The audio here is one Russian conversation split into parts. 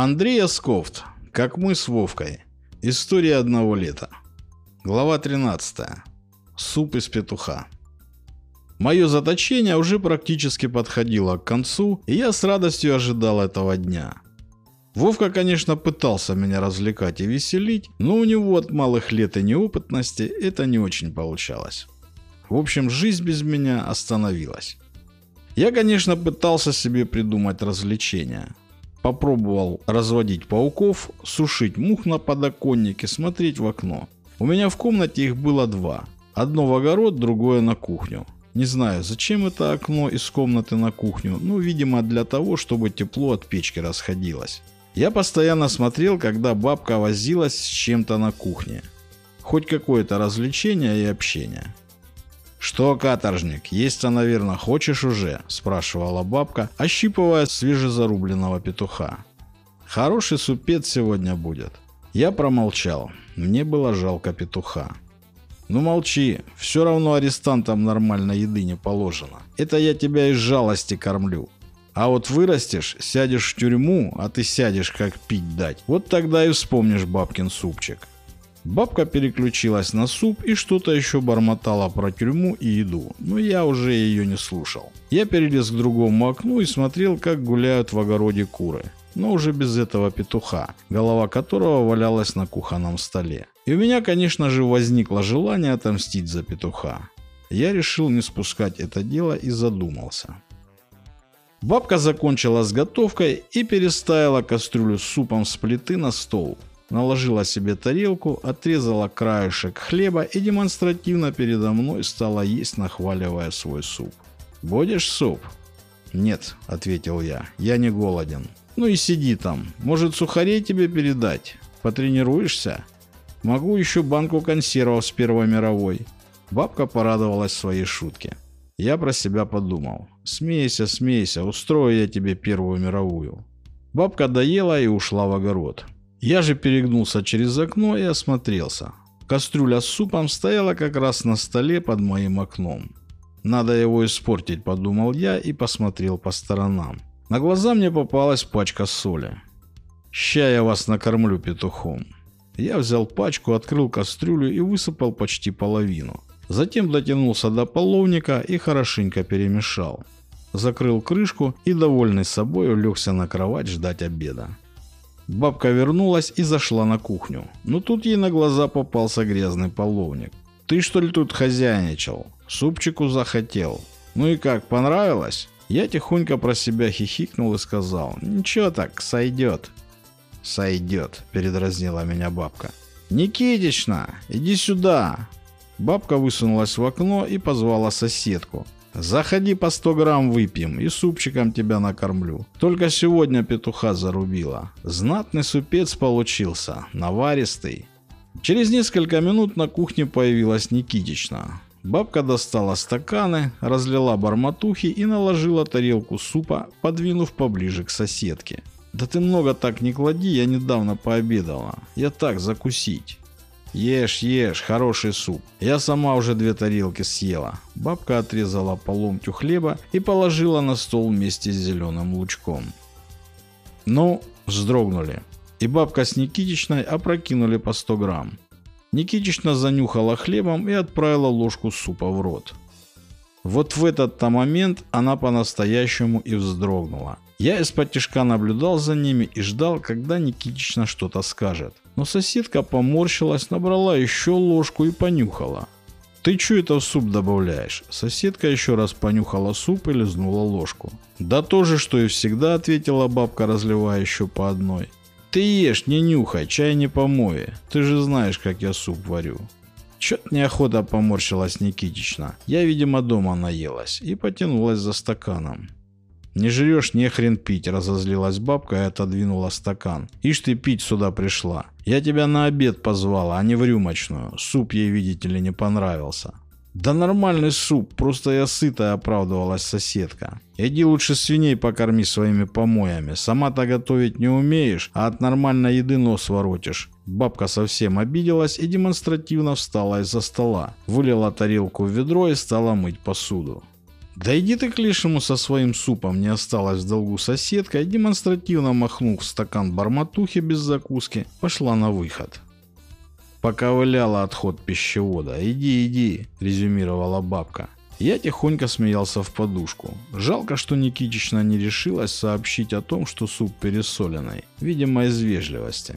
Андрей Асковт. Как мы с Вовкой. История одного лета. Глава 13. Суп из петуха. Мое заточение уже практически подходило к концу, и я с радостью ожидал этого дня. Вовка, конечно, пытался меня развлекать и веселить, но у него от малых лет и неопытности это не очень получалось. В общем, жизнь без меня остановилась. Я, конечно, пытался себе придумать развлечения – Попробовал разводить пауков, сушить мух на подоконнике, смотреть в окно. У меня в комнате их было два. Одно в огород, другое на кухню. Не знаю, зачем это окно из комнаты на кухню, ну, видимо, для того, чтобы тепло от печки расходилось. Я постоянно смотрел, когда бабка возилась с чем-то на кухне. Хоть какое-то развлечение и общение. «Что, каторжник, есть-то, наверное, хочешь уже?» – спрашивала бабка, ощипывая свежезарубленного петуха. «Хороший супец сегодня будет». Я промолчал. Мне было жалко петуха. «Ну молчи, все равно арестантам нормально еды не положено. Это я тебя из жалости кормлю. А вот вырастешь, сядешь в тюрьму, а ты сядешь как пить дать. Вот тогда и вспомнишь бабкин супчик». Бабка переключилась на суп и что-то еще бормотала про тюрьму и еду, но я уже ее не слушал. Я перелез к другому окну и смотрел, как гуляют в огороде куры, но уже без этого петуха, голова которого валялась на кухонном столе. И у меня, конечно же, возникло желание отомстить за петуха. Я решил не спускать это дело и задумался. Бабка закончила с готовкой и переставила кастрюлю с супом с плиты на стол, наложила себе тарелку, отрезала краешек хлеба и демонстративно передо мной стала есть, нахваливая свой суп. «Будешь суп?» «Нет», — ответил я, — «я не голоден». «Ну и сиди там. Может, сухарей тебе передать? Потренируешься?» «Могу еще банку консервов с Первой мировой». Бабка порадовалась своей шутке. Я про себя подумал. «Смейся, смейся, устрою я тебе Первую мировую». Бабка доела и ушла в огород. Я же перегнулся через окно и осмотрелся. Кастрюля с супом стояла как раз на столе под моим окном. Надо его испортить, подумал я и посмотрел по сторонам. На глаза мне попалась пачка соли. «Ща я вас накормлю петухом». Я взял пачку, открыл кастрюлю и высыпал почти половину. Затем дотянулся до половника и хорошенько перемешал. Закрыл крышку и, довольный собой, улегся на кровать ждать обеда. Бабка вернулась и зашла на кухню. Но тут ей на глаза попался грязный половник. «Ты что ли тут хозяйничал? Супчику захотел? Ну и как, понравилось?» Я тихонько про себя хихикнул и сказал, «Ничего так, сойдет». «Сойдет», — передразнила меня бабка. «Никитична, иди сюда!» Бабка высунулась в окно и позвала соседку. Заходи по 100 грамм выпьем и супчиком тебя накормлю. Только сегодня петуха зарубила. Знатный супец получился, наваристый. Через несколько минут на кухне появилась Никитична. Бабка достала стаканы, разлила барматухи и наложила тарелку супа, подвинув поближе к соседке. «Да ты много так не клади, я недавно пообедала. Я так закусить». Ешь, ешь, хороший суп. Я сама уже две тарелки съела. Бабка отрезала по ломтю хлеба и положила на стол вместе с зеленым лучком. Ну, вздрогнули. И бабка с Никитичной опрокинули по 100 грамм. Никитична занюхала хлебом и отправила ложку супа в рот. Вот в этот-то момент она по-настоящему и вздрогнула. Я из-под наблюдал за ними и ждал, когда Никитична что-то скажет. Но соседка поморщилась, набрала еще ложку и понюхала. «Ты что это в суп добавляешь?» Соседка еще раз понюхала суп и лизнула ложку. «Да то же, что и всегда», — ответила бабка, разливая еще по одной. «Ты ешь, не нюхай, чай не помои. Ты же знаешь, как я суп варю». Чё-то неохота поморщилась Никитична. Я, видимо, дома наелась и потянулась за стаканом. «Не жрешь, не хрен пить», – разозлилась бабка и отодвинула стакан. «Ишь ты пить сюда пришла. Я тебя на обед позвала, а не в рюмочную. Суп ей, видите ли, не понравился». «Да нормальный суп, просто я сытая», – оправдывалась соседка. «Иди лучше свиней покорми своими помоями. Сама-то готовить не умеешь, а от нормальной еды нос воротишь». Бабка совсем обиделась и демонстративно встала из-за стола, вылила тарелку в ведро и стала мыть посуду. Да иди ты к лишему со своим супом, не осталось в долгу соседка, и демонстративно махнув стакан барматухи без закуски, пошла на выход. Поковыляла отход пищевода. «Иди, иди», — резюмировала бабка. Я тихонько смеялся в подушку. Жалко, что Никитична не решилась сообщить о том, что суп пересоленный, видимо, из вежливости.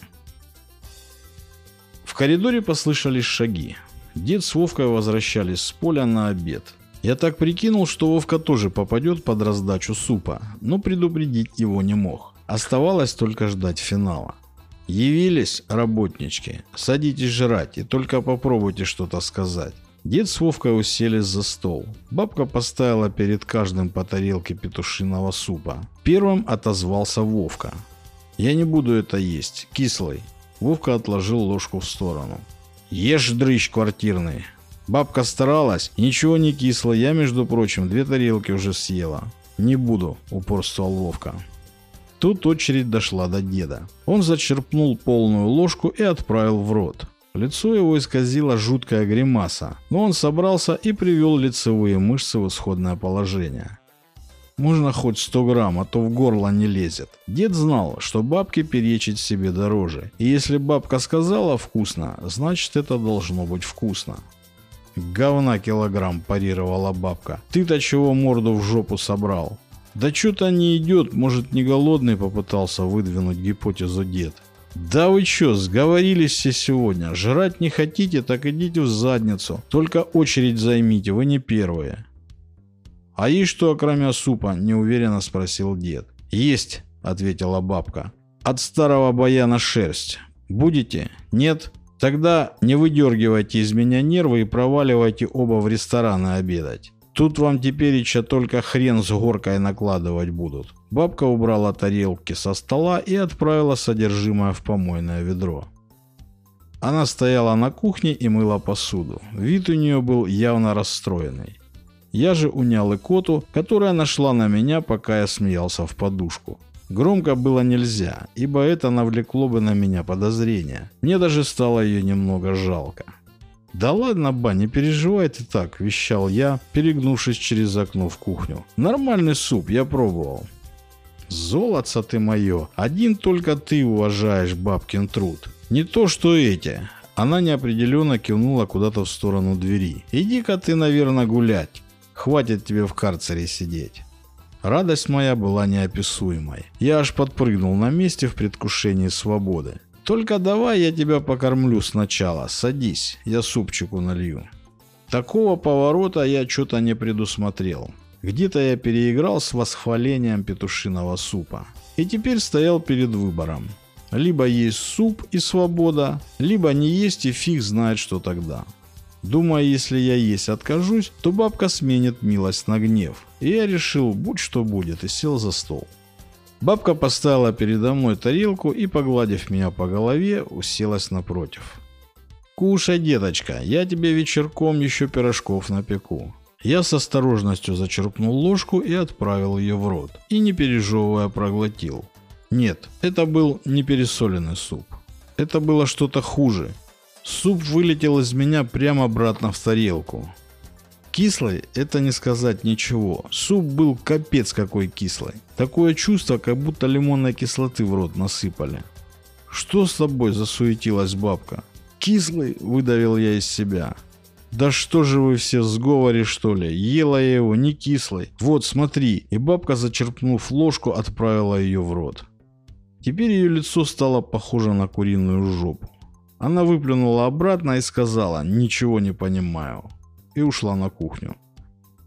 В коридоре послышались шаги. Дед с Вовкой возвращались с поля на обед. Я так прикинул, что Вовка тоже попадет под раздачу супа, но предупредить его не мог. Оставалось только ждать финала. Явились, работнички, садитесь жрать и только попробуйте что-то сказать. Дед с Вовкой уселись за стол. Бабка поставила перед каждым по тарелке петушиного супа. Первым отозвался Вовка. «Я не буду это есть, кислый». Вовка отложил ложку в сторону. «Ешь, дрыщ квартирный». Бабка старалась, ничего не кисло, я, между прочим, две тарелки уже съела. «Не буду», — упорствовал Вовка. Тут очередь дошла до деда. Он зачерпнул полную ложку и отправил в рот. Лицо его исказило жуткая гримаса, но он собрался и привел лицевые мышцы в исходное положение. Можно хоть 100 грамм, а то в горло не лезет. Дед знал, что бабке перечить себе дороже. И если бабка сказала вкусно, значит это должно быть вкусно. Говна килограмм, парировала бабка. Ты-то чего морду в жопу собрал? Да что-то не идет, может не голодный попытался выдвинуть гипотезу дед. «Да вы чё, сговорились все сегодня. Жрать не хотите, так идите в задницу. Только очередь займите, вы не первые». «А есть что, кроме супа?» – неуверенно спросил дед. «Есть», – ответила бабка. «От старого баяна шерсть. Будете? Нет? Тогда не выдергивайте из меня нервы и проваливайте оба в рестораны обедать. Тут вам теперь еще только хрен с горкой накладывать будут». Бабка убрала тарелки со стола и отправила содержимое в помойное ведро. Она стояла на кухне и мыла посуду. Вид у нее был явно расстроенный. Я же унял икоту, которая нашла на меня, пока я смеялся в подушку. Громко было нельзя, ибо это навлекло бы на меня подозрения. Мне даже стало ее немного жалко. «Да ладно, ба, не переживай ты так», – вещал я, перегнувшись через окно в кухню. «Нормальный суп, я пробовал». Золотце ты мое, один только ты уважаешь бабкин труд. Не то что эти. Она неопределенно кивнула куда-то в сторону двери. Иди-ка ты, наверное, гулять. Хватит тебе в карцере сидеть. Радость моя была неописуемой. Я аж подпрыгнул на месте в предвкушении свободы. Только давай я тебя покормлю сначала. Садись, я супчику налью. Такого поворота я что-то не предусмотрел. Где-то я переиграл с восхвалением петушиного супа. И теперь стоял перед выбором. Либо есть суп и свобода, либо не есть и фиг знает, что тогда. Думаю, если я есть откажусь, то бабка сменит милость на гнев. И я решил, будь что будет, и сел за стол. Бабка поставила передо мной тарелку и, погладив меня по голове, уселась напротив. «Кушай, деточка, я тебе вечерком еще пирожков напеку. Я с осторожностью зачерпнул ложку и отправил ее в рот, и не пережевывая проглотил. Нет, это был не пересоленный суп. Это было что-то хуже. Суп вылетел из меня прямо обратно в тарелку. Кислый – это не сказать ничего. Суп был капец какой кислый. Такое чувство, как будто лимонной кислоты в рот насыпали. «Что с тобой?» – засуетилась бабка. «Кислый?» – выдавил я из себя. «Да что же вы все в сговоре, что ли? Ела я его, не кислый. Вот, смотри». И бабка, зачерпнув ложку, отправила ее в рот. Теперь ее лицо стало похоже на куриную жопу. Она выплюнула обратно и сказала «Ничего не понимаю» и ушла на кухню.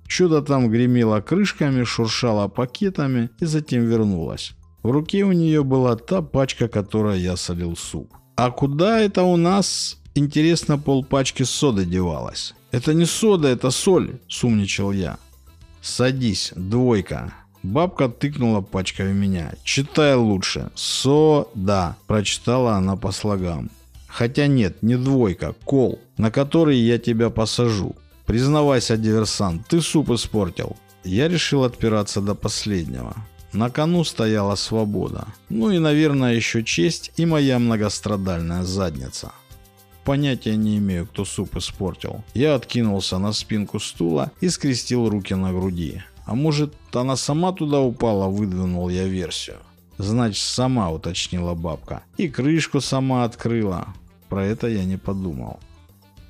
Что-то там гремело крышками, шуршало пакетами и затем вернулась. В руке у нее была та пачка, которой я солил суп. «А куда это у нас?» Интересно, полпачки соды девалась. «Это не сода, это соль», — сумничал я. «Садись, двойка». Бабка тыкнула пачкой в меня. «Читай лучше. Сода», — прочитала она по слогам. «Хотя нет, не двойка, кол, на который я тебя посажу. Признавайся, диверсант, ты суп испортил». Я решил отпираться до последнего. На кону стояла свобода. Ну и, наверное, еще честь и моя многострадальная задница. Понятия не имею, кто суп испортил. Я откинулся на спинку стула и скрестил руки на груди. А может, она сама туда упала, выдвинул я версию. Значит, сама уточнила бабка. И крышку сама открыла. Про это я не подумал.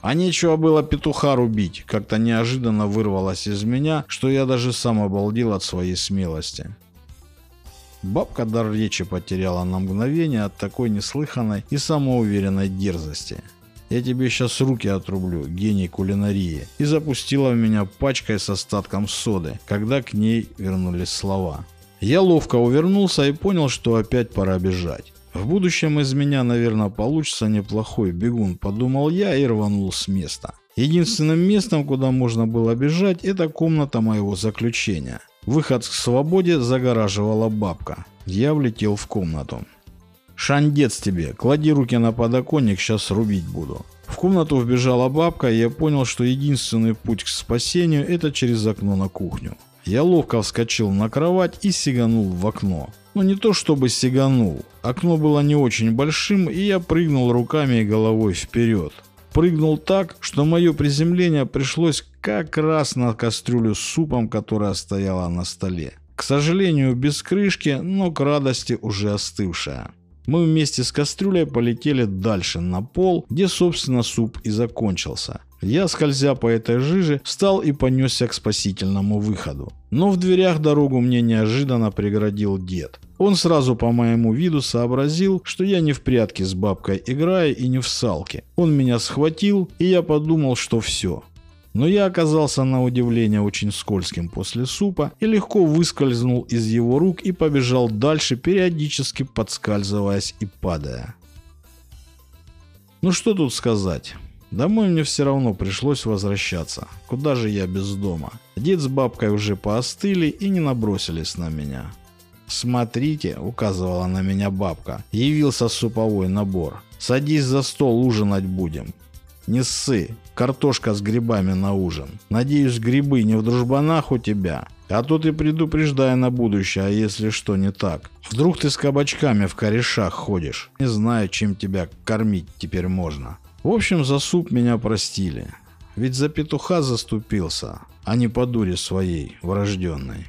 А нечего было петуха рубить. Как-то неожиданно вырвалось из меня, что я даже сам обалдел от своей смелости. Бабка дар речи потеряла на мгновение от такой неслыханной и самоуверенной дерзости. Я тебе сейчас руки отрублю, гений кулинарии. И запустила в меня пачкой с остатком соды, когда к ней вернулись слова. Я ловко увернулся и понял, что опять пора бежать. В будущем из меня, наверное, получится неплохой бегун, подумал я и рванул с места. Единственным местом, куда можно было бежать, это комната моего заключения. Выход к свободе загораживала бабка. Я влетел в комнату. «Шандец тебе, клади руки на подоконник, сейчас рубить буду». В комнату вбежала бабка, и я понял, что единственный путь к спасению – это через окно на кухню. Я ловко вскочил на кровать и сиганул в окно. Но не то чтобы сиганул. Окно было не очень большим, и я прыгнул руками и головой вперед. Прыгнул так, что мое приземление пришлось как раз на кастрюлю с супом, которая стояла на столе. К сожалению, без крышки, но к радости уже остывшая. Мы вместе с кастрюлей полетели дальше на пол, где, собственно, суп и закончился. Я, скользя по этой жиже, встал и понесся к спасительному выходу. Но в дверях дорогу мне неожиданно преградил дед. Он сразу по моему виду сообразил, что я не в прятки с бабкой играю и не в салке. Он меня схватил, и я подумал, что все. Но я оказался на удивление очень скользким после супа и легко выскользнул из его рук и побежал дальше, периодически подскальзываясь и падая. Ну что тут сказать. Домой мне все равно пришлось возвращаться. Куда же я без дома? Дед с бабкой уже поостыли и не набросились на меня. «Смотрите», — указывала на меня бабка, — явился суповой набор. «Садись за стол, ужинать будем. Не ссы. Картошка с грибами на ужин. Надеюсь, грибы не в дружбанах у тебя. А то ты предупреждай на будущее, а если что не так. Вдруг ты с кабачками в корешах ходишь. Не знаю, чем тебя кормить теперь можно. В общем, за суп меня простили. Ведь за петуха заступился, а не по дуре своей, врожденной.